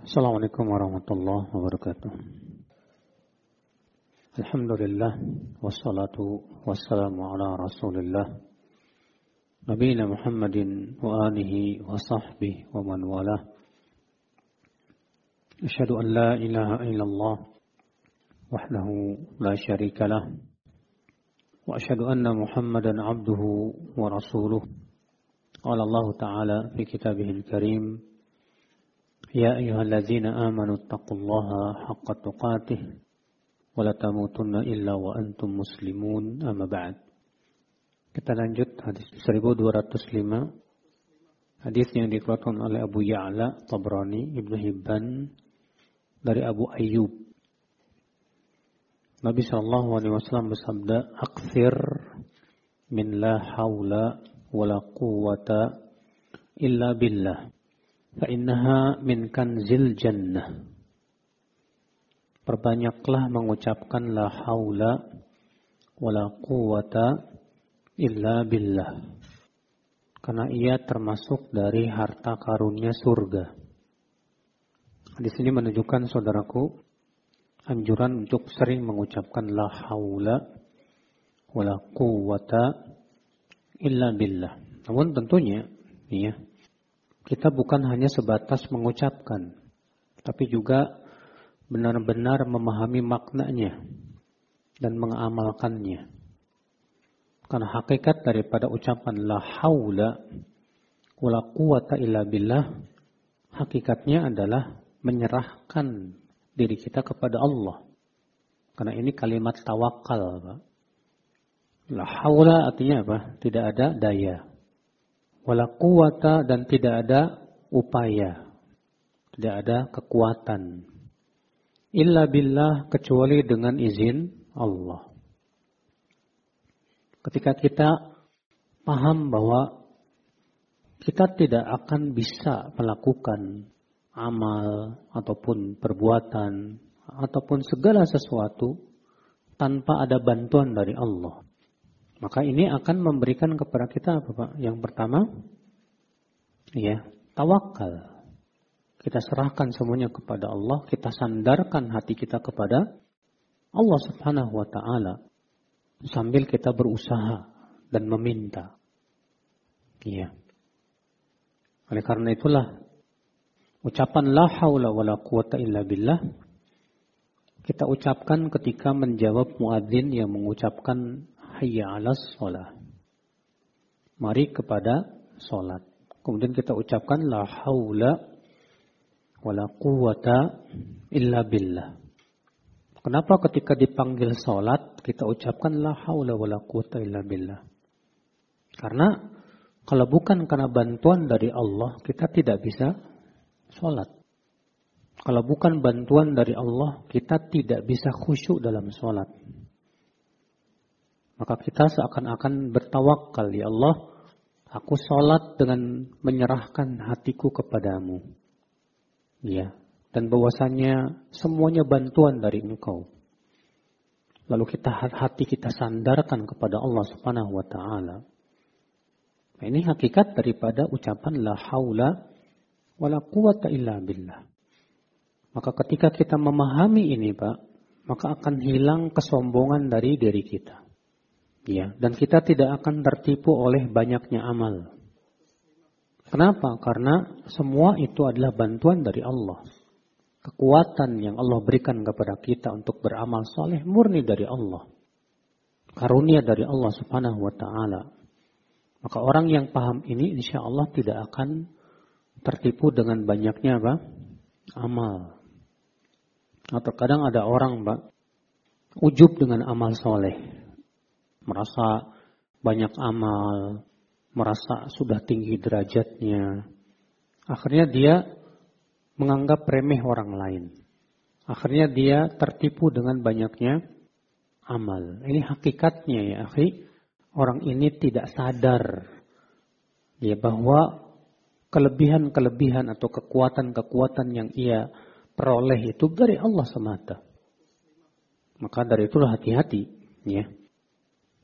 Assalamualaikum warahmatullahi wabarakatuh. Alhamdulillah wassalatu wassalamu ala Rasulillah Nabiina Muhammadin wa alihi wa sahbihi wa man walah. Asyhadu an la ilaha illallah wahdahu la syarika lah. Wa asyhadu anna Muhammadan abduhu wa rasuluh. Qala Allah Ta'ala fi kitabihil karim يا أيها الذين آمنوا اتقوا الله حق تقاته ولا تموتن إلا وأنتم مسلمون أما بعد Kita lanjut hadis 1205 Hadis yang dikeluarkan oleh Abu Ya'la Tabrani Ibnu Hibban dari Abu Ayyub Nabi Shallallahu Alaihi Wasallam bersabda Akthir min la hawla wala quwata illa billah Fa'innaha min kanzil jannah. Perbanyaklah mengucapkan la haula wala quwata illa billah. Karena ia termasuk dari harta karunia surga. Di sini menunjukkan saudaraku anjuran untuk sering mengucapkan la haula wala quwata illa billah. Namun tentunya ya, kita bukan hanya sebatas mengucapkan, tapi juga benar-benar memahami maknanya dan mengamalkannya. Karena hakikat daripada ucapan la haula wala quwata illa billah hakikatnya adalah menyerahkan diri kita kepada Allah. Karena ini kalimat tawakal, Pak. La haula artinya apa? Tidak ada daya wala quwata dan tidak ada upaya, tidak ada kekuatan. Illa billah kecuali dengan izin Allah. Ketika kita paham bahwa kita tidak akan bisa melakukan amal ataupun perbuatan ataupun segala sesuatu tanpa ada bantuan dari Allah. Maka ini akan memberikan kepada kita apa Pak? Yang pertama, ya, tawakal. Kita serahkan semuanya kepada Allah, kita sandarkan hati kita kepada Allah Subhanahu wa taala sambil kita berusaha dan meminta. Iya. Oleh karena itulah ucapan la haula wala quwata illa billah kita ucapkan ketika menjawab muadzin yang mengucapkan hayya ala sholat. Mari kepada sholat. Kemudian kita ucapkan la haula wala quwata illa billah. Kenapa ketika dipanggil sholat kita ucapkan la haula wala quwata illa billah? Karena kalau bukan karena bantuan dari Allah kita tidak bisa sholat. Kalau bukan bantuan dari Allah kita tidak bisa khusyuk dalam sholat. Maka kita seakan-akan bertawakal, ya Allah, aku sholat dengan menyerahkan hatiku kepadamu. Ya, dan bahwasanya semuanya bantuan dari engkau. Lalu kita hati kita sandarkan kepada Allah Subhanahu wa taala. Nah, ini hakikat daripada ucapan la haula wala quwata illa billah. Maka ketika kita memahami ini, Pak, maka akan hilang kesombongan dari diri kita. Ya, dan kita tidak akan tertipu oleh banyaknya amal. Kenapa? Karena semua itu adalah bantuan dari Allah. Kekuatan yang Allah berikan kepada kita untuk beramal soleh murni dari Allah. Karunia dari Allah subhanahu wa ta'ala. Maka orang yang paham ini insya Allah tidak akan tertipu dengan banyaknya apa? Amal. Atau terkadang ada orang Pak, ujub dengan amal soleh merasa banyak amal, merasa sudah tinggi derajatnya. Akhirnya dia menganggap remeh orang lain. Akhirnya dia tertipu dengan banyaknya amal. Ini hakikatnya ya akhi. Orang ini tidak sadar ya bahwa kelebihan-kelebihan atau kekuatan-kekuatan yang ia peroleh itu dari Allah semata. Maka dari itulah hati-hati ya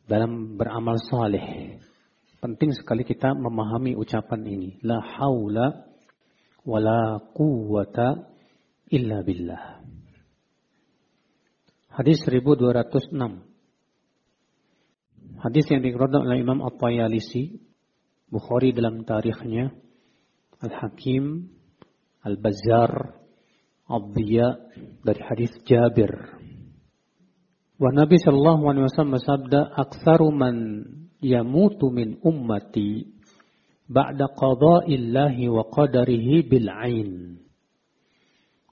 dalam beramal saleh. Penting sekali kita memahami ucapan ini. La haula wala quwata illa billah. Hadis 1206. Hadis yang dikeluarkan oleh Imam At-Tayalisi, Bukhari dalam tarikhnya, Al-Hakim, Al-Bazzar, Abdiya dari hadis Jabir. Wa Nabi sallallahu alaihi wasallam bersabda, "Aktsaru man yamutu min ummati ba'da qada'illahi wa qadarihi bil ain."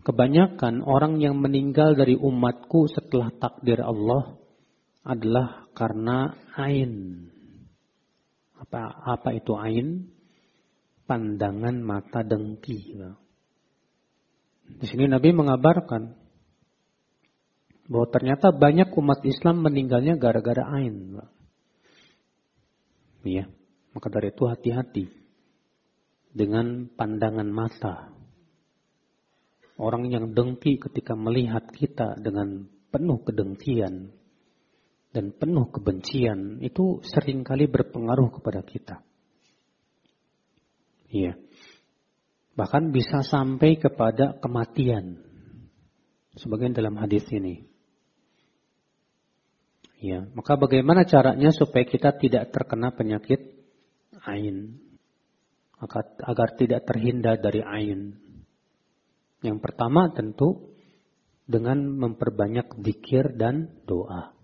Kebanyakan orang yang meninggal dari umatku setelah takdir Allah adalah karena ain. Apa apa itu ain? Pandangan mata dengki. Di sini Nabi mengabarkan bahwa ternyata banyak umat Islam meninggalnya gara-gara ain. Iya, maka dari itu hati-hati dengan pandangan mata. Orang yang dengki ketika melihat kita dengan penuh kedengkian dan penuh kebencian itu sering kali berpengaruh kepada kita. Iya. Bahkan bisa sampai kepada kematian. Sebagian dalam hadis ini. Ya, maka bagaimana caranya supaya kita tidak terkena penyakit ain? Agar, agar tidak terhindar dari ain. Yang pertama tentu dengan memperbanyak zikir dan doa.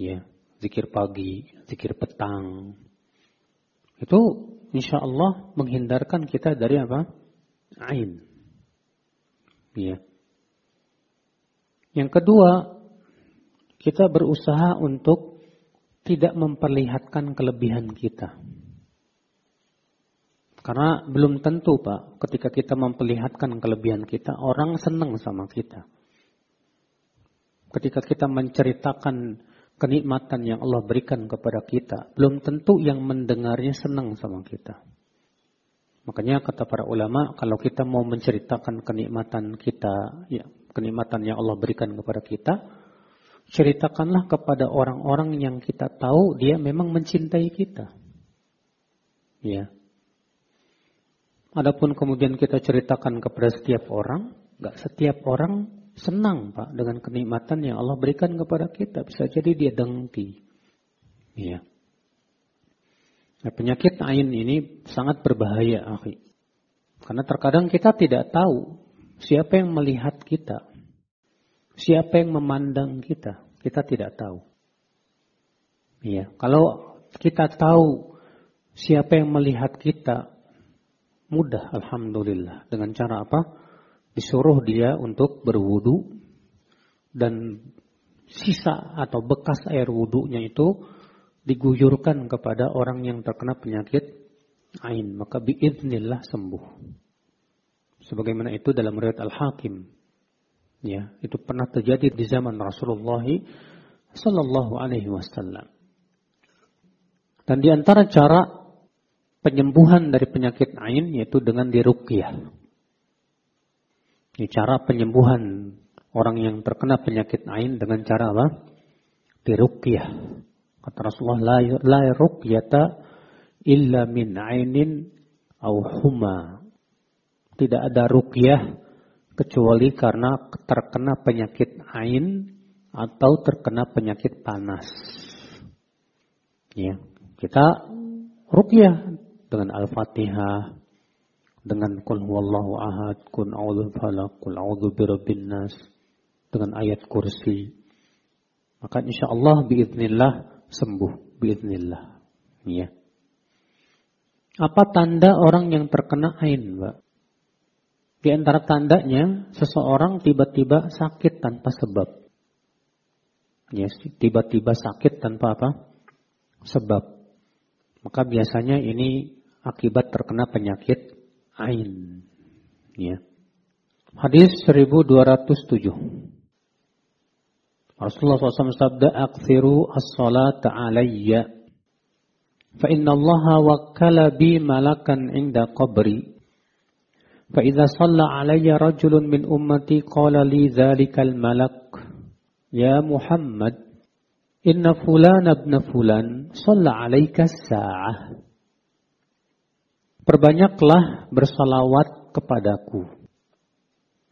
Ya, zikir pagi, zikir petang. Itu insya Allah menghindarkan kita dari apa? Ain. Ya. Yang kedua, kita berusaha untuk tidak memperlihatkan kelebihan kita. Karena belum tentu Pak, ketika kita memperlihatkan kelebihan kita, orang senang sama kita. Ketika kita menceritakan kenikmatan yang Allah berikan kepada kita, belum tentu yang mendengarnya senang sama kita. Makanya kata para ulama, kalau kita mau menceritakan kenikmatan kita, ya, kenikmatan yang Allah berikan kepada kita, ceritakanlah kepada orang-orang yang kita tahu dia memang mencintai kita. Ya, Adapun kemudian kita ceritakan kepada setiap orang, nggak setiap orang senang pak dengan kenikmatan yang Allah berikan kepada kita. Bisa jadi dia dengki. Iya. Nah, penyakit ain ini sangat berbahaya, akhi. Karena terkadang kita tidak tahu siapa yang melihat kita. Siapa yang memandang kita. Kita tidak tahu. Iya. Kalau kita tahu siapa yang melihat kita, Mudah Alhamdulillah. Dengan cara apa? Disuruh dia untuk berwudu dan sisa atau bekas air wudhunya itu diguyurkan kepada orang yang terkena penyakit ain. Maka biiznillah sembuh. Sebagaimana itu dalam riwayat Al-Hakim. Ya, itu pernah terjadi di zaman Rasulullah sallallahu alaihi wasallam. Dan di antara cara penyembuhan dari penyakit ain yaitu dengan diruqyah. Ini cara penyembuhan orang yang terkena penyakit ain dengan cara apa? Diruqyah. Kata Rasulullah la, la ruqyata illa min ainin au huma. Tidak ada ruqyah kecuali karena terkena penyakit ain atau terkena penyakit panas. Ya, kita ruqyah dengan Al-Fatihah, dengan Qul huwallahu ahad, Qul a'udzu falaq, Qul a'udzu birabbin nas, dengan ayat kursi. Maka insya Allah biiznillah sembuh, biiznillah. Ya. Apa tanda orang yang terkena ain, Mbak? Di antara tandanya, seseorang tiba-tiba sakit tanpa sebab. Ya, tiba-tiba sakit tanpa apa? Sebab. Maka biasanya ini akibat terkena penyakit ain. Ya. Hadis 1207. Rasulullah SAW sabda, "Akthiru as-salata alayya." Fa inna Allah bi malakan inda qabri. Fa idza shalla alayya rajulun min ummati qala li dzalikal malak, "Ya Muhammad, inna fulan ibn fulan shalla alayka as-sa'ah." Perbanyaklah bersalawat kepadaku.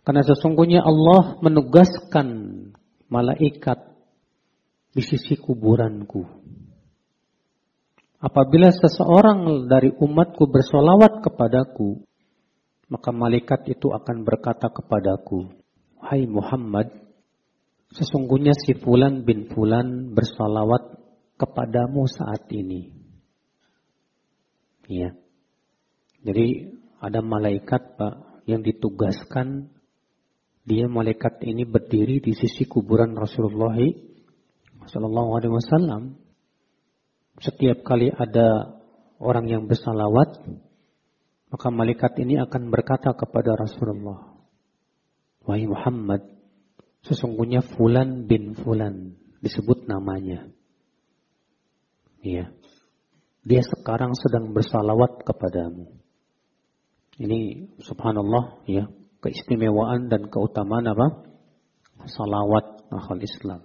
Karena sesungguhnya Allah menugaskan malaikat di sisi kuburanku. Apabila seseorang dari umatku bersolawat kepadaku, maka malaikat itu akan berkata kepadaku, Hai Muhammad, sesungguhnya si Fulan bin Fulan bersolawat kepadamu saat ini. Ya. Jadi ada malaikat Pak yang ditugaskan dia malaikat ini berdiri di sisi kuburan Rasulullah Sallallahu Alaihi Wasallam. Setiap kali ada orang yang bersalawat, maka malaikat ini akan berkata kepada Rasulullah, Wahai Muhammad, sesungguhnya Fulan bin Fulan disebut namanya. Iya. Dia sekarang sedang bersalawat kepadamu. Ini subhanallah ya, keistimewaan dan keutamaan apa? Salawat akal Islam.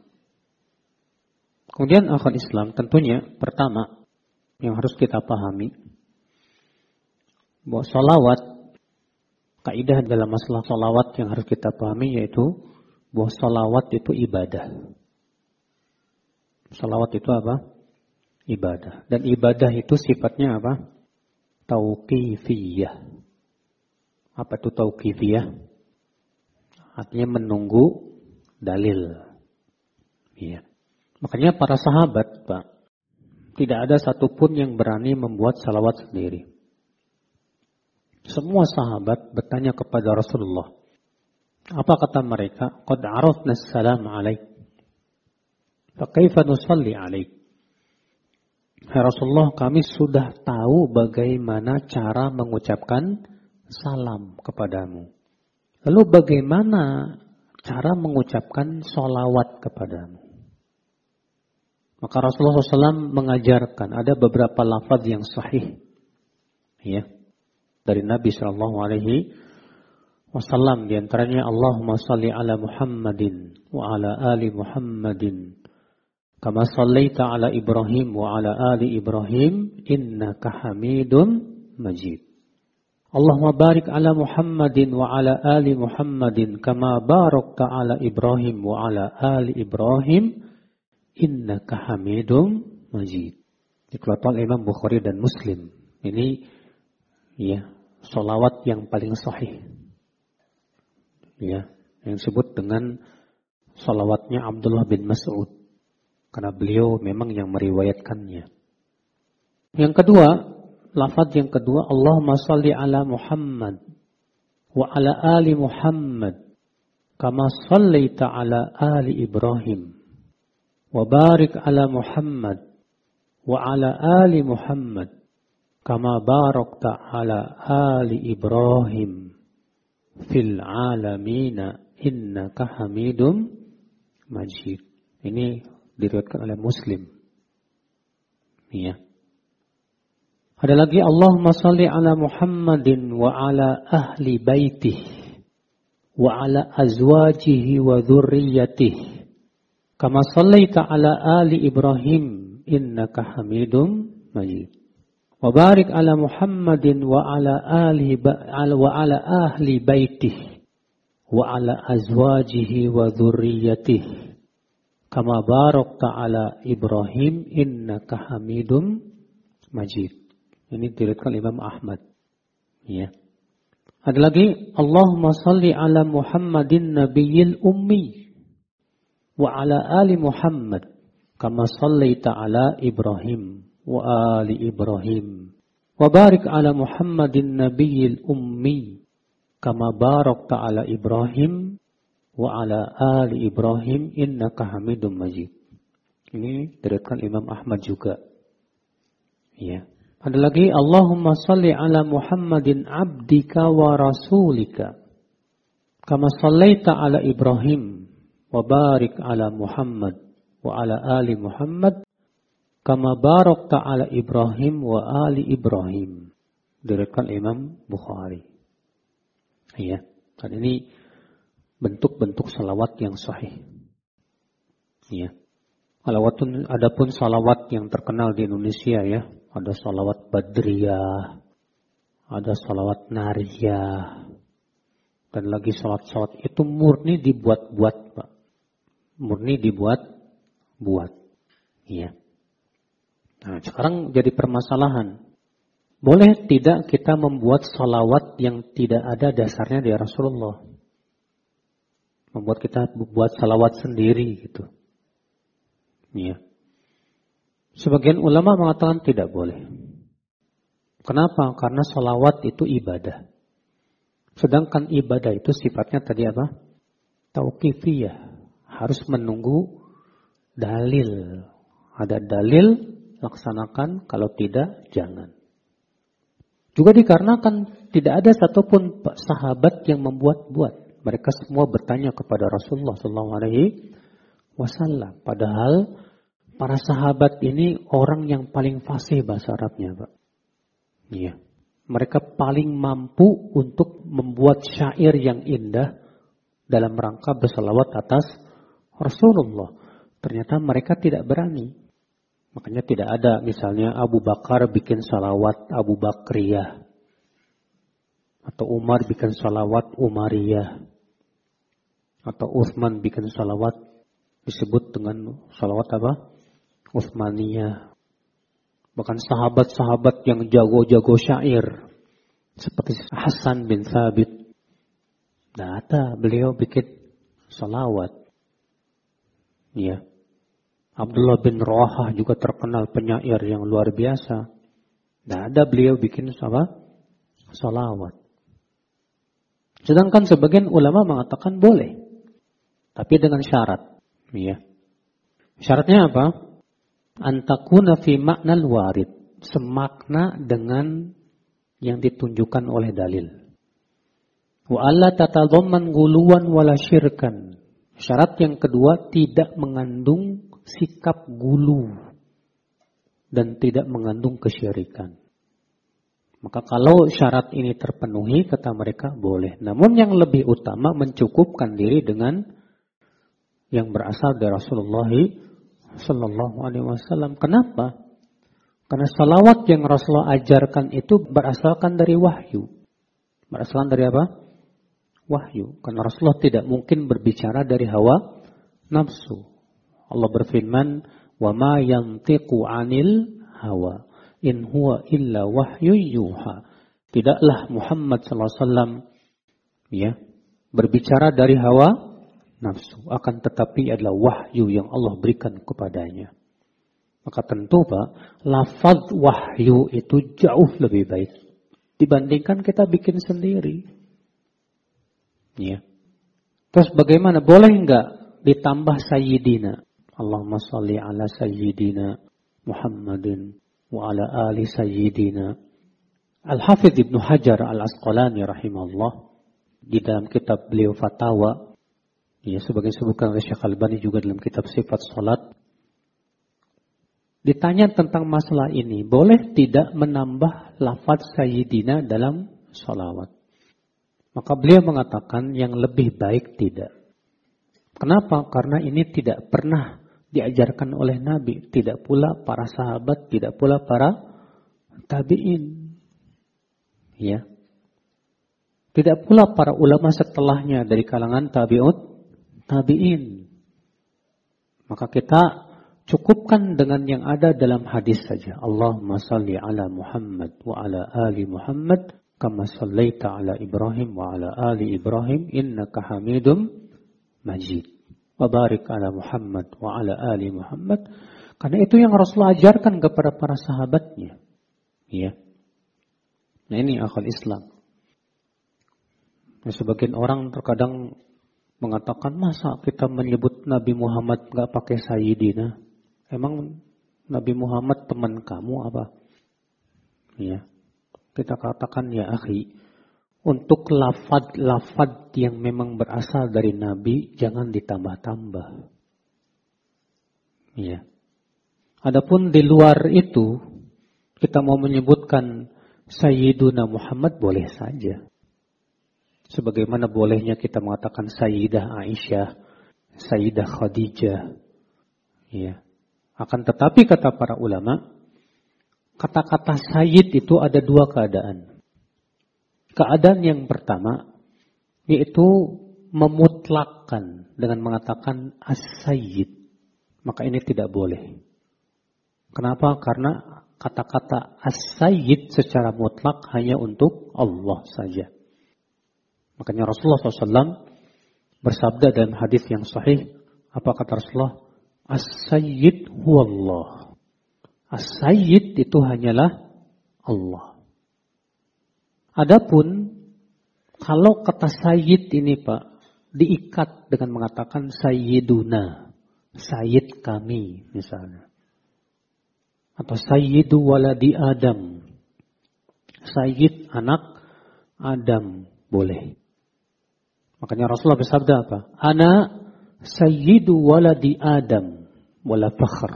Kemudian akal Islam tentunya pertama yang harus kita pahami bahwa salawat kaidah dalam masalah salawat yang harus kita pahami yaitu bahwa salawat itu ibadah. Salawat itu apa? Ibadah. Dan ibadah itu sifatnya apa? Tauqifiyah. Apa itu tauqifiyah? Artinya menunggu dalil. Iya. Makanya para sahabat, Pak, tidak ada satupun yang berani membuat salawat sendiri. Semua sahabat bertanya kepada Rasulullah. Apa kata mereka? Qad arafna salam alaik. Fakaifa nusalli alaik? Hai Rasulullah, kami sudah tahu bagaimana cara mengucapkan salam kepadamu. Lalu bagaimana cara mengucapkan solawat kepadamu? Maka Rasulullah SAW mengajarkan ada beberapa lafaz yang sahih, ya, dari Nabi Shallallahu Alaihi Wasallam di antaranya Allahumma salli ala Muhammadin wa ala ali Muhammadin kama sallaita ala Ibrahim wa ala ali Ibrahim innaka Hamidum Majid. Allahumma barik ala Muhammadin wa ala ali Muhammadin kama barakta ala Ibrahim wa ala ali Ibrahim innaka hamidum majid. Dikeluarkan Imam Bukhari dan Muslim. Ini ya solawat yang paling sahih. Ya yang disebut dengan solawatnya Abdullah bin Mas'ud. Karena beliau memang yang meriwayatkannya. Yang kedua lafaz yang kedua Allahumma salli ala Muhammad wa ala ali Muhammad kama sallaita ala ali Ibrahim wa barik ala Muhammad wa ala ali Muhammad kama barakta ala ali Ibrahim fil alamina inna hamidum majid. Ini diriwayatkan oleh Muslim. Iya. Ada lagi Allahumma salli ala Muhammadin wa ala ahli baitih wa ala azwajihi wa dhurriyyatihi kama sallaita ala ali Ibrahim innaka hamidum majid. Barik ala Muhammadin wa ala ali wa ala ahli baitih wa ala azwajihi wa dhurriyyatihi kama barakta ala Ibrahim majid. Ini diriwayatkan Imam Ahmad. Ya. Ada lagi Allahumma salli ala Muhammadin nabiyil ummi wa ala ali Muhammad kama sallaita ala Ibrahim wa ali Ibrahim. Wa barik ala Muhammadin nabiyil ummi kama barakta ala Ibrahim wa ala ali Ibrahim innaka Hamidum Majid. Ini diriatkan Imam Ahmad juga. Ya. Ada lagi Allahumma salli ala Muhammadin abdika wa rasulika kama sallaita ala Ibrahim wa barik ala Muhammad wa ala ali Muhammad kama barakta ala Ibrahim wa ali Ibrahim. Diriwayatkan Imam Bukhari. Ya, dan ini bentuk-bentuk salawat yang sahih. Ya. Alawatun, adapun salawat yang terkenal di Indonesia ya, ada salawat Badriyah, ada salawat Nariyah, dan lagi sholat-sholat itu murni dibuat-buat, Pak. Murni dibuat-buat. Iya. Nah, sekarang jadi permasalahan. Boleh tidak kita membuat salawat yang tidak ada dasarnya di Rasulullah? Membuat kita buat salawat sendiri gitu. Iya. Sebagian ulama mengatakan tidak boleh. Kenapa? Karena salawat itu ibadah. Sedangkan ibadah itu sifatnya tadi apa? Tauqifiyah. Harus menunggu dalil. Ada dalil, laksanakan. Kalau tidak, jangan. Juga dikarenakan tidak ada satupun sahabat yang membuat-buat. Mereka semua bertanya kepada Rasulullah SAW. Padahal para sahabat ini orang yang paling fasih bahasa Arabnya, Pak. Iya mereka paling mampu untuk membuat syair yang indah dalam rangka bersalawat atas Rasulullah. Ternyata mereka tidak berani. Makanya tidak ada misalnya Abu Bakar bikin salawat Abu Bakriyah. Atau Umar bikin salawat Umariyah. Atau Uthman bikin salawat disebut dengan salawat apa? Uthmaniyah. Bahkan sahabat-sahabat yang jago-jago syair. Seperti Hasan bin Thabit. Tidak ada beliau bikin salawat. Ya. Abdullah bin Rohah juga terkenal penyair yang luar biasa. Tidak ada beliau bikin apa? Salawat. Sedangkan sebagian ulama mengatakan boleh. Tapi dengan syarat. Ya. Syaratnya apa? antakuna fi maknal warid semakna dengan yang ditunjukkan oleh dalil. Wa alla tatadhamman guluwan wala syirkan. Syarat yang kedua tidak mengandung sikap gulu dan tidak mengandung kesyirikan. Maka kalau syarat ini terpenuhi kata mereka boleh. Namun yang lebih utama mencukupkan diri dengan yang berasal dari Rasulullah Sallallahu Alaihi Wasallam. Kenapa? Karena salawat yang Rasulullah ajarkan itu berasalkan dari wahyu. Berasalkan dari apa? Wahyu. Karena Rasulullah tidak mungkin berbicara dari hawa nafsu. Allah berfirman, "Wa ma yantiqu 'anil hawa, in huwa illa wahyu yuha." Tidaklah Muhammad sallallahu alaihi ya berbicara dari hawa nafsu. Akan tetapi adalah wahyu yang Allah berikan kepadanya. Maka tentu Pak, lafaz wahyu itu jauh lebih baik. Dibandingkan kita bikin sendiri. Ya. Terus bagaimana? Boleh enggak ditambah sayyidina? Salli ala sayyidina Muhammadin wa ala ali sayyidina. Al-Hafidh Ibnu Hajar Al-Asqalani rahimahullah di dalam kitab beliau Fatawa Ya, sebagai sebutkan oleh Syekh Albani juga dalam kitab sifat salat. Ditanya tentang masalah ini, boleh tidak menambah lafaz Sayyidina dalam salawat? Maka beliau mengatakan yang lebih baik tidak. Kenapa? Karena ini tidak pernah diajarkan oleh Nabi. Tidak pula para sahabat, tidak pula para tabi'in. Ya. Tidak pula para ulama setelahnya dari kalangan tabi'ut tabi'in. Maka kita cukupkan dengan yang ada dalam hadis saja. Allahumma salli ala Muhammad wa ala ali Muhammad kama sallaita ala Ibrahim wa ala ali Ibrahim innaka hamidum majid. Wa barik ala Muhammad wa ala ali Muhammad. Karena itu yang Rasulullah ajarkan kepada para sahabatnya. Ya. Nah ini akal Islam. Nah, sebagian orang terkadang mengatakan masa kita menyebut Nabi Muhammad nggak pakai Sayyidina? Emang Nabi Muhammad teman kamu apa? Ya, kita katakan ya akhi, untuk lafad-lafad yang memang berasal dari Nabi jangan ditambah-tambah. Ya. Adapun di luar itu kita mau menyebutkan Sayyiduna Muhammad boleh saja. Sebagaimana bolehnya kita mengatakan Sayyidah Aisyah, Sayyidah Khadijah. Ya. Akan tetapi kata para ulama, kata-kata Sayyid itu ada dua keadaan. Keadaan yang pertama, yaitu memutlakkan dengan mengatakan as-sayyid. Maka ini tidak boleh. Kenapa? Karena kata-kata as-sayyid secara mutlak hanya untuk Allah saja. Makanya Rasulullah SAW bersabda dalam hadis yang sahih, apa kata Rasulullah? As-sayyid huwallah. As-sayyid itu hanyalah Allah. Adapun kalau kata sayyid ini Pak diikat dengan mengatakan sayyiduna, sayyid kami misalnya. Atau sayyidu waladi Adam. Sayyid anak Adam boleh. Makanya Rasulullah bersabda apa? Ana sayyidu waladi Adam wala fakhr.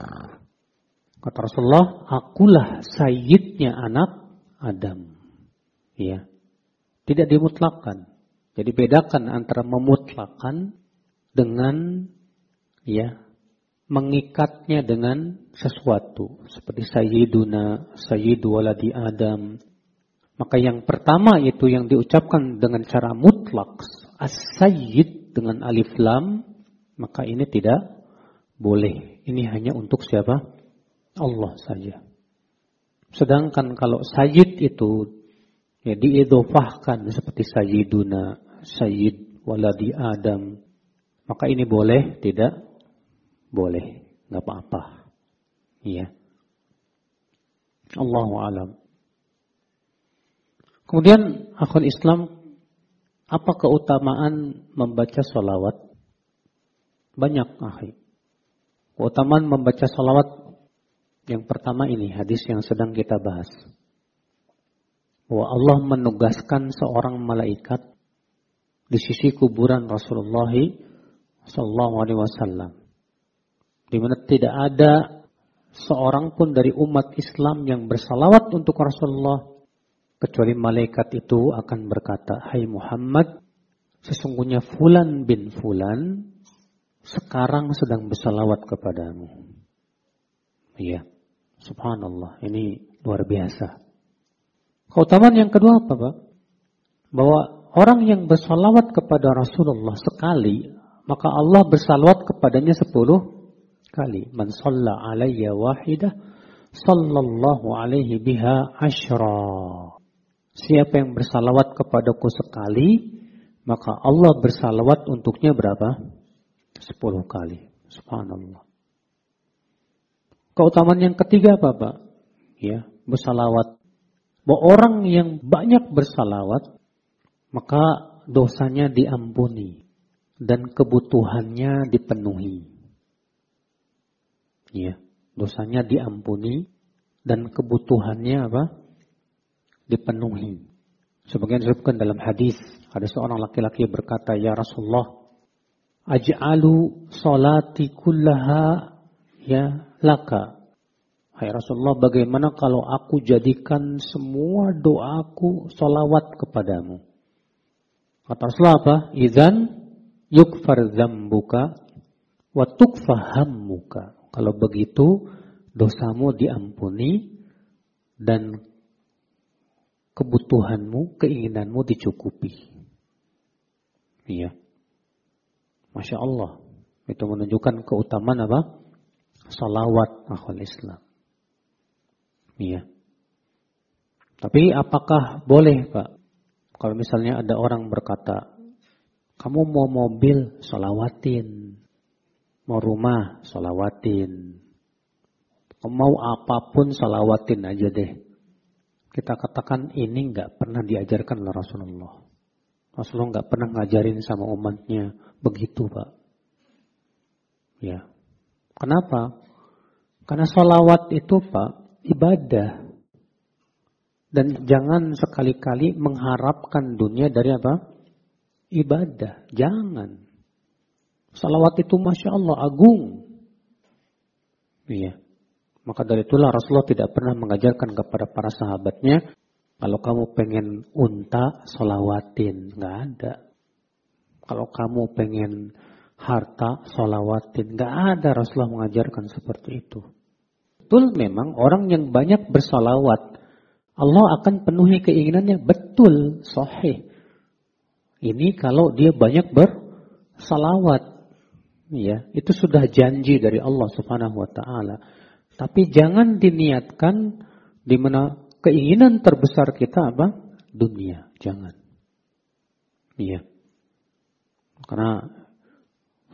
Kata Rasulullah, akulah sayyidnya anak Adam. Ya. Tidak dimutlakkan. Jadi bedakan antara memutlakkan dengan ya mengikatnya dengan sesuatu seperti sayyiduna, sayyidu waladi Adam. Maka yang pertama itu yang diucapkan dengan cara mutlak as-sayyid dengan alif lam, maka ini tidak boleh. Ini hanya untuk siapa? Allah saja. Sedangkan kalau sayyid itu ya diidofahkan seperti sayyiduna, sayyid waladi Adam, maka ini boleh, tidak boleh, nggak apa-apa. Iya. Allahu alam. Kemudian akun Islam, apa keutamaan membaca sholawat? Banyak akhi. Keutamaan membaca sholawat yang pertama ini hadis yang sedang kita bahas. Bahwa Allah menugaskan seorang malaikat di sisi kuburan Rasulullah Sallallahu Alaihi Wasallam di mana tidak ada seorang pun dari umat Islam yang bersalawat untuk Rasulullah kecuali malaikat itu akan berkata, "Hai Muhammad, sesungguhnya fulan bin fulan sekarang sedang bersalawat kepadamu." Iya. Subhanallah, ini luar biasa. Keutamaan yang kedua apa, Pak? Bahwa orang yang bersalawat kepada Rasulullah sekali, maka Allah bersalawat kepadanya sepuluh kali. Man salla alayya wahidah, sallallahu alaihi biha ashra. Siapa yang bersalawat kepadaku sekali, maka Allah bersalawat untuknya berapa? Sepuluh kali. Subhanallah. Keutamaan yang ketiga apa Pak? Ya, bersalawat. Bahwa orang yang banyak bersalawat, maka dosanya diampuni dan kebutuhannya dipenuhi. Ya dosanya diampuni dan kebutuhannya apa? Dipenuhi. Sebagian disebutkan dalam hadis ada seorang laki-laki berkata ya Rasulullah aj'alu salati kullaha ya laka Hai Rasulullah bagaimana kalau aku jadikan semua doaku solawat kepadamu kata Rasulullah apa izan yukfar zambuka wa tukfahammuka kalau begitu dosamu diampuni dan kebutuhanmu, keinginanmu dicukupi. Iya. Masya Allah. Itu menunjukkan keutamaan apa? Salawat akhul Islam. Iya. Tapi apakah boleh Pak? Kalau misalnya ada orang berkata, kamu mau mobil, salawatin. Mau rumah, solawatin. Mau apa pun, solawatin aja deh. Kita katakan ini nggak pernah diajarkan oleh Rasulullah. Rasulullah nggak pernah ngajarin sama umatnya begitu, Pak. Ya. Kenapa? Karena solawat itu, Pak, ibadah. Dan jangan sekali-kali mengharapkan dunia dari apa? Ibadah. Jangan. Salawat itu Masya Allah agung. Iya. Maka dari itulah Rasulullah tidak pernah mengajarkan kepada para sahabatnya, kalau kamu pengen unta, solawatin. Nggak ada. Kalau kamu pengen harta, solawatin. Nggak ada Rasulullah mengajarkan seperti itu. Betul memang orang yang banyak bersolawat, Allah akan penuhi keinginannya. Betul, sahih. Ini kalau dia banyak bersalawat. Ya, itu sudah janji dari Allah Subhanahu wa taala. Tapi jangan diniatkan di mana keinginan terbesar kita apa? Dunia, jangan. Iya. Karena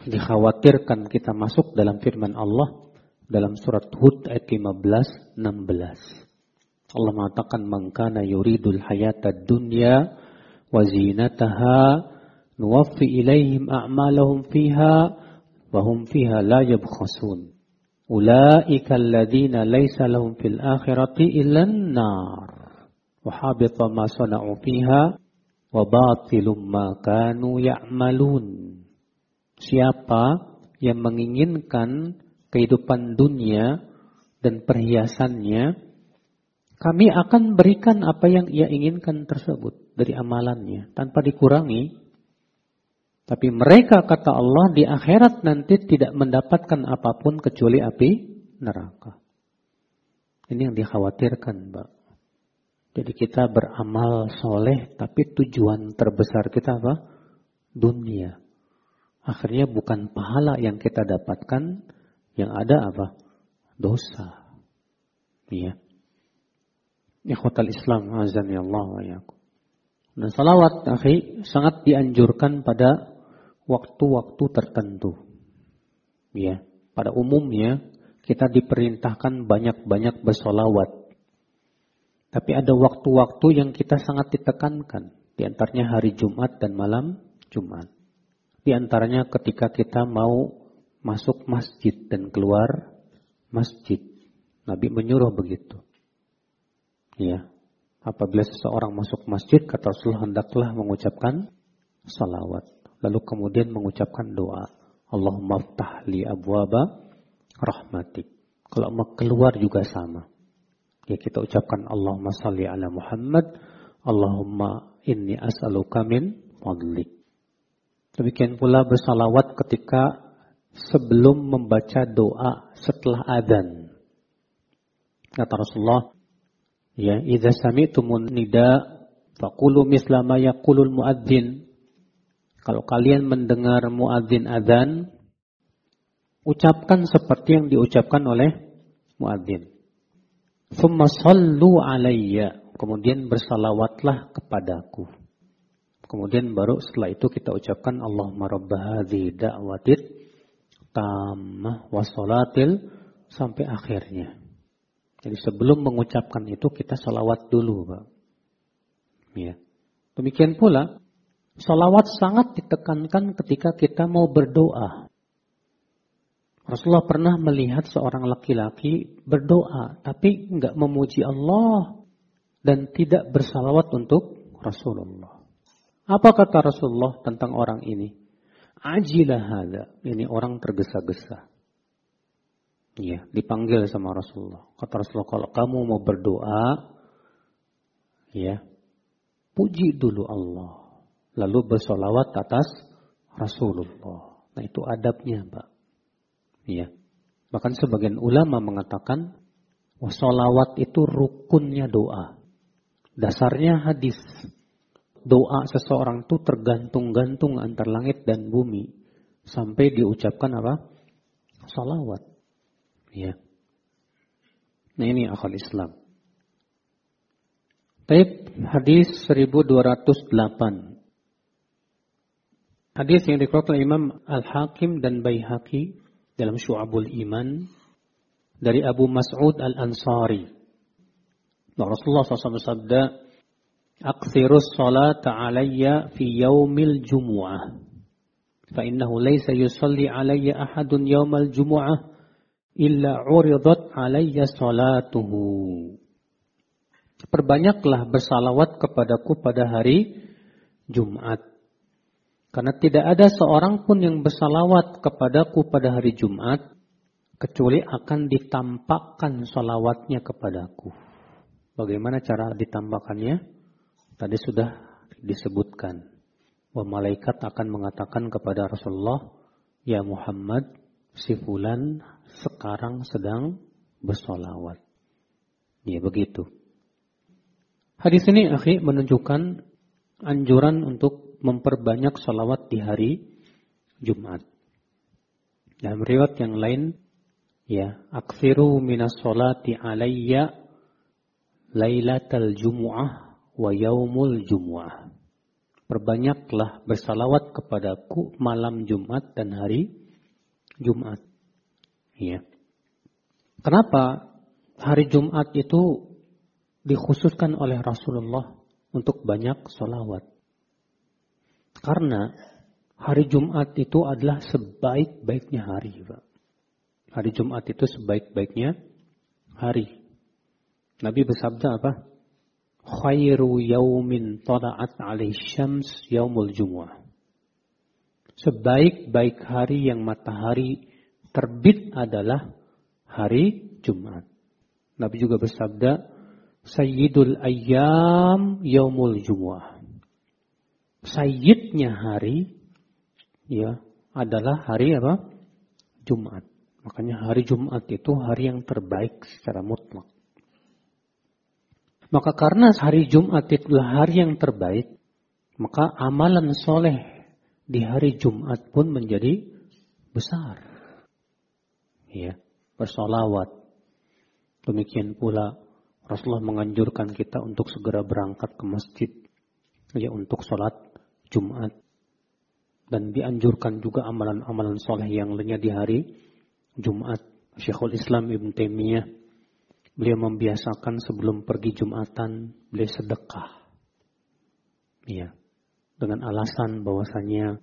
dikhawatirkan kita masuk dalam firman Allah dalam surat Hud ayat 15 16. Allah mengatakan mangkana yuridul hayata dunya wa zinataha nuwaffi ilaihim a'malahum fiha wa hum fiha la yabkhasun. Ulaika alladhina laysa lahum fil akhirati illa an-nar. Wa habita ma sana'u fiha wa batilum ma kanu ya'malun. Siapa yang menginginkan kehidupan dunia dan perhiasannya, kami akan berikan apa yang ia inginkan tersebut dari amalannya tanpa dikurangi. Tapi mereka kata Allah di akhirat nanti tidak mendapatkan apa pun kecuali api neraka. Ini yang dikhawatirkan, Mbak. Jadi kita beramal soleh, tapi tujuan terbesar kita apa? Dunia. Akhirnya bukan pahala yang kita dapatkan, yang ada apa? Dosa. Iya. Ikhwatal Islam, azan ya Allah yakum. Dan salawat, akhi, sangat dianjurkan pada waktu-waktu tertentu. Ya, pada umumnya kita diperintahkan banyak-banyak bersolawat tapi ada waktu-waktu yang kita sangat ditekankan. Di antaranya hari Jumat dan malam Jumat. Di antaranya ketika kita mau masuk masjid dan keluar masjid. Nabi menyuruh begitu. Ya. Apabila seseorang masuk masjid, kata Rasulullah hendaklah mengucapkan salawat. Lalu kemudian mengucapkan doa. Allahumma ftahli abwaba rahmatik. Kalau mau keluar juga sama. Ya kita ucapkan Allahumma salli ala Muhammad. Allahumma inni as'aluka min fadlik. Demikian pula bersalawat ketika sebelum membaca doa setelah adzan. Kata Rasulullah, ya, idza sami'tumun nida faqulu misla ma yaqulul muadzin. Kalau kalian mendengar muadzin adzan, ucapkan seperti yang diucapkan oleh muadzin. Thumma sallu alayya. Kemudian bersalawatlah kepadaku. Kemudian baru setelah itu kita ucapkan Allahumma rabba hadhi da'watit tamah wasolatil sampai akhirnya. Jadi sebelum mengucapkan itu kita salawat dulu, Pak. Ya. Demikian pula, salawat sangat ditekankan ketika kita mau berdoa. Rasulullah pernah melihat seorang laki-laki berdoa, tapi enggak memuji Allah dan tidak bersalawat untuk Rasulullah. Apa kata Rasulullah tentang orang ini? Ajilah hada. Ini orang tergesa-gesa. Iya, dipanggil sama Rasulullah. Kata Rasulullah, kalau kamu mau berdoa, ya, puji dulu Allah. Lalu bersolawat atas Rasulullah. Nah itu adabnya, Pak. Ya. Bahkan sebagian ulama mengatakan wasolawat itu rukunnya doa. Dasarnya hadis. Doa seseorang itu tergantung-gantung antar langit dan bumi. Sampai diucapkan apa? Salawat. Ya. Nah ini akal Islam. Taib hadis 1208. Hadis yang dikeluarkan Imam Al-Hakim dan Baihaqi dalam Syu'abul Iman dari Abu Mas'ud Al-Ansari. Rasulullah SAW "Aktsirus salata alayya fi yaumil jumu'ah." Fa innahu laysa yusalli alayya ahadun yaumal jumu'ah illa 'uridat alayya salatuhu. Perbanyaklah bersalawat kepadaku pada hari Jumat. Karena tidak ada seorang pun yang bersalawat kepadaku pada hari Jumat, kecuali akan ditampakkan salawatnya kepadaku. Bagaimana cara ditampakkannya? Tadi sudah disebutkan. Bahwa malaikat akan mengatakan kepada Rasulullah, Ya Muhammad, si fulan sekarang sedang bersolawat. Ya begitu. Hadis ini akhi menunjukkan anjuran untuk memperbanyak salawat di hari Jumat. Dalam riwayat yang lain, ya, aksiru minas salati alayya lailatal jumu'ah wa yaumul jumu'ah. Perbanyaklah bersalawat kepadaku malam Jumat dan hari Jumat. Ya. Kenapa hari Jumat itu dikhususkan oleh Rasulullah untuk banyak salawat? Karena hari Jumat itu adalah sebaik-baiknya hari. Pak. Hari Jumat itu sebaik-baiknya hari. Nabi bersabda apa? Khairu yaumin tala'at alaih syams yaumul jumu'ah. Sebaik-baik hari yang matahari terbit adalah hari Jumat. Nabi juga bersabda, Sayyidul ayyam yaumul jumu'ah. Sayyidnya hari ya adalah hari apa? Jumat. Makanya hari Jumat itu hari yang terbaik secara mutlak. Maka karena hari Jumat itulah hari yang terbaik, maka amalan soleh di hari Jumat pun menjadi besar. Ya, bersolawat. Demikian pula Rasulullah menganjurkan kita untuk segera berangkat ke masjid ya untuk sholat Jumat dan dianjurkan juga amalan-amalan soleh yang lainnya di hari Jumat. Syekhul Islam Ibn Taimiyah Beliau membiasakan sebelum pergi Jumatan, beliau sedekah. Iya. Dengan alasan bahwasanya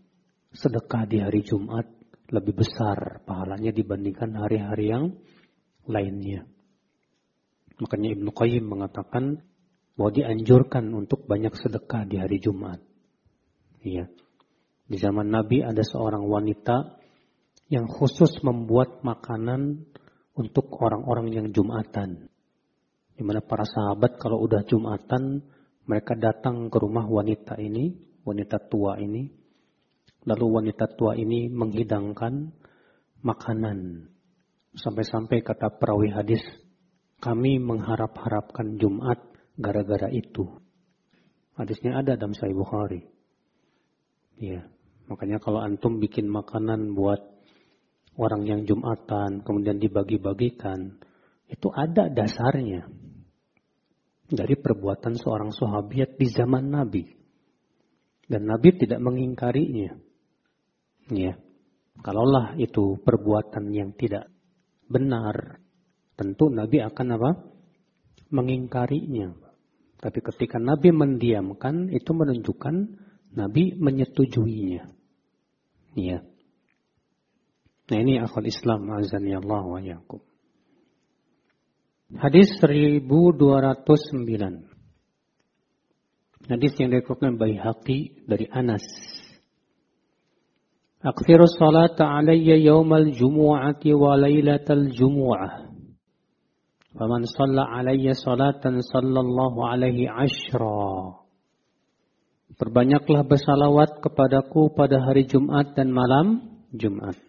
sedekah di hari Jumat lebih besar pahalanya dibandingkan hari-hari yang lainnya. Makanya Ibnu Qayyim mengatakan bahwa dianjurkan untuk banyak sedekah di hari Jumat. Iya. Di zaman Nabi ada seorang wanita yang khusus membuat makanan untuk orang-orang yang Jumatan. Di mana para sahabat kalau udah Jumatan, mereka datang ke rumah wanita ini, wanita tua ini. Lalu wanita tua ini menghidangkan makanan. Sampai-sampai kata perawi hadis, kami mengharap-harapkan Jumat gara-gara itu. Hadisnya ada dalam Sahih Bukhari. Ya, makanya kalau antum bikin makanan buat orang yang Jumatan, kemudian dibagi-bagikan, itu ada dasarnya dari perbuatan seorang sahabat di zaman Nabi. Dan Nabi tidak mengingkarinya. Ya. Kalaulah itu perbuatan yang tidak benar, tentu Nabi akan apa? Mengingkarinya. Tapi ketika Nabi mendiamkan, itu menunjukkan Nabi menyetujuinya. Ya. Nah ini akal Islam azani Allah wa yakum. Hadis 1209. Hadis yang dikeluarkan Baihaqi dari Anas. Akthiru salata alayya yawmal jumu'ati wa laylatal jumu'ah. Faman salla alayya salatan sallallahu alaihi ashra. Perbanyaklah bersalawat kepadaku pada hari Jumat dan malam Jumat.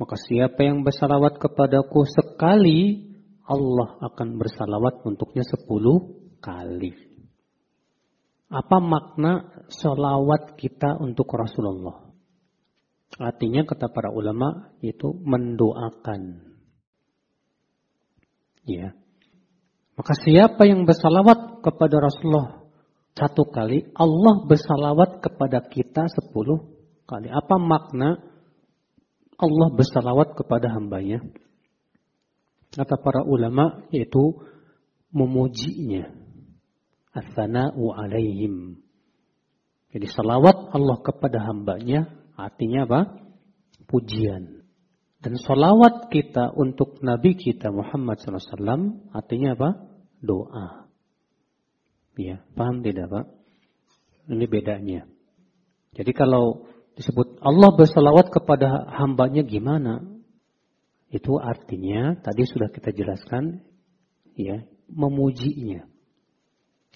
Maka siapa yang bersalawat kepadaku sekali, Allah akan bersalawat untuknya sepuluh kali. Apa makna salawat kita untuk Rasulullah? Artinya kata para ulama itu mendoakan. Ya. Maka siapa yang bersalawat kepada Rasulullah satu kali, Allah bersalawat kepada kita sepuluh kali. Apa makna Allah bersalawat kepada hambanya. Kata para ulama yaitu memujinya. Athana'u alaihim. Jadi salawat Allah kepada hambanya artinya apa? Pujian. Dan salawat kita untuk Nabi kita Muhammad SAW artinya apa? Doa. Ya, paham tidak Pak? Ini bedanya. Jadi kalau disebut Allah bersalawat kepada hambanya gimana? Itu artinya tadi sudah kita jelaskan ya, memujinya.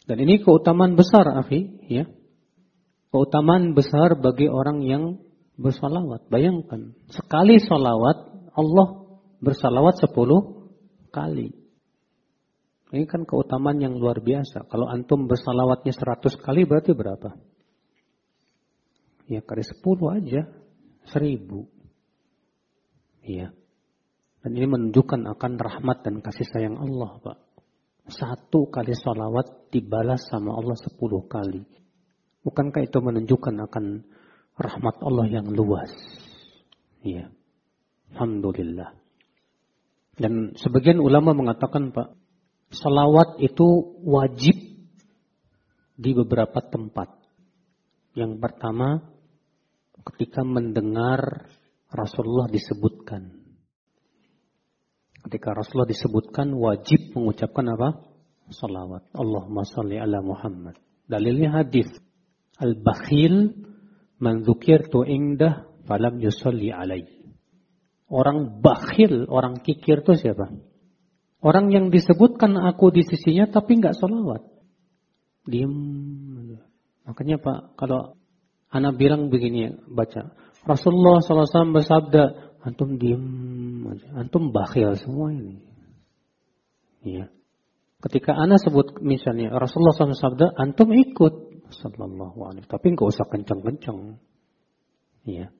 Dan ini keutamaan besar, Afi, ya. Keutamaan besar bagi orang yang bersalawat. Bayangkan, sekali salawat Allah bersalawat sepuluh kali. Ini kan keutamaan yang luar biasa. Kalau antum bersalawatnya seratus kali berarti berapa? Ya kali sepuluh aja, seribu. Iya. Dan ini menunjukkan akan rahmat dan kasih sayang Allah, Pak. Satu kali salawat dibalas sama Allah sepuluh kali. Bukankah itu menunjukkan akan rahmat Allah yang luas? Iya. Alhamdulillah. Dan sebagian ulama mengatakan, Pak, salawat itu wajib di beberapa tempat. Yang pertama, ketika mendengar Rasulullah disebutkan. Ketika Rasulullah disebutkan wajib mengucapkan apa? Salawat. Allahumma salli ala Muhammad. Dalilnya hadis. Al-bakhil man tu indah falam yusalli alaih. Orang bakhil, orang kikir itu siapa? Orang yang disebutkan aku di sisinya tapi nggak salawat. Diam. Makanya Pak, kalau anak bilang begini baca. Rasulullah SAW bersabda, Antum diem. Antum bakhil semua ini. Ya. Ketika Anda sebut misalnya Rasulullah SAW sabda, antum ikut. Sallallahu alaihi Tapi nggak usah kencang-kencang. Ya.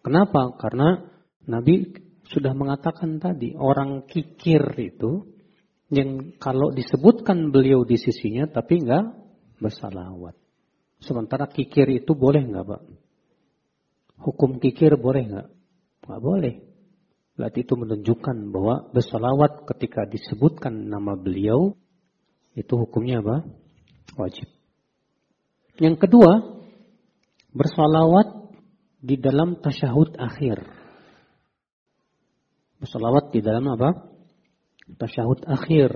Kenapa? Karena Nabi sudah mengatakan tadi orang kikir itu yang kalau disebutkan beliau di sisinya tapi nggak bersalawat. Sementara kikir itu boleh nggak, Pak? Hukum kikir boleh nggak? Nggak boleh. Berarti itu menunjukkan bahwa bersalawat ketika disebutkan nama beliau, itu hukumnya apa? Wajib. Yang kedua, bersalawat di dalam tasyahud akhir. Bersalawat di dalam apa? Tasyahud akhir.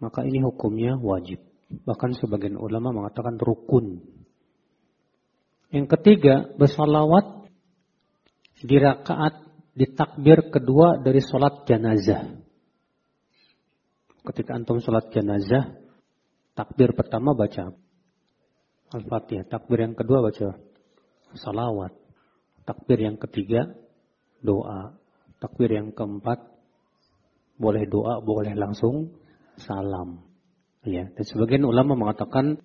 Maka ini hukumnya wajib. Bahkan sebagian ulama mengatakan rukun. Yang ketiga, bersalawat di rakaat di takbir kedua dari sholat jenazah. Ketika antum sholat jenazah, takbir pertama baca Al-Fatihah. Takbir yang kedua baca salawat. Takbir yang ketiga doa. Takbir yang keempat boleh doa, boleh langsung salam. Ya, dan sebagian ulama mengatakan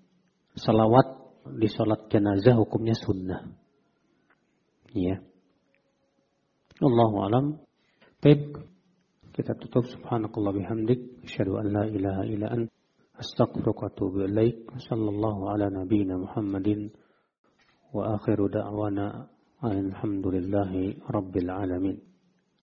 salawat di sholat jenazah hukumnya sunnah. Ya. Allahu alam. Baik. Kita tutup subhanakallah bihamdik. Asyhadu an la ilaha illa ant. Astaghfiruka wa atubu ilaik. Sallallahu ala nabiyyina Muhammadin. Wa akhiru da'wana alhamdulillahi rabbil alamin.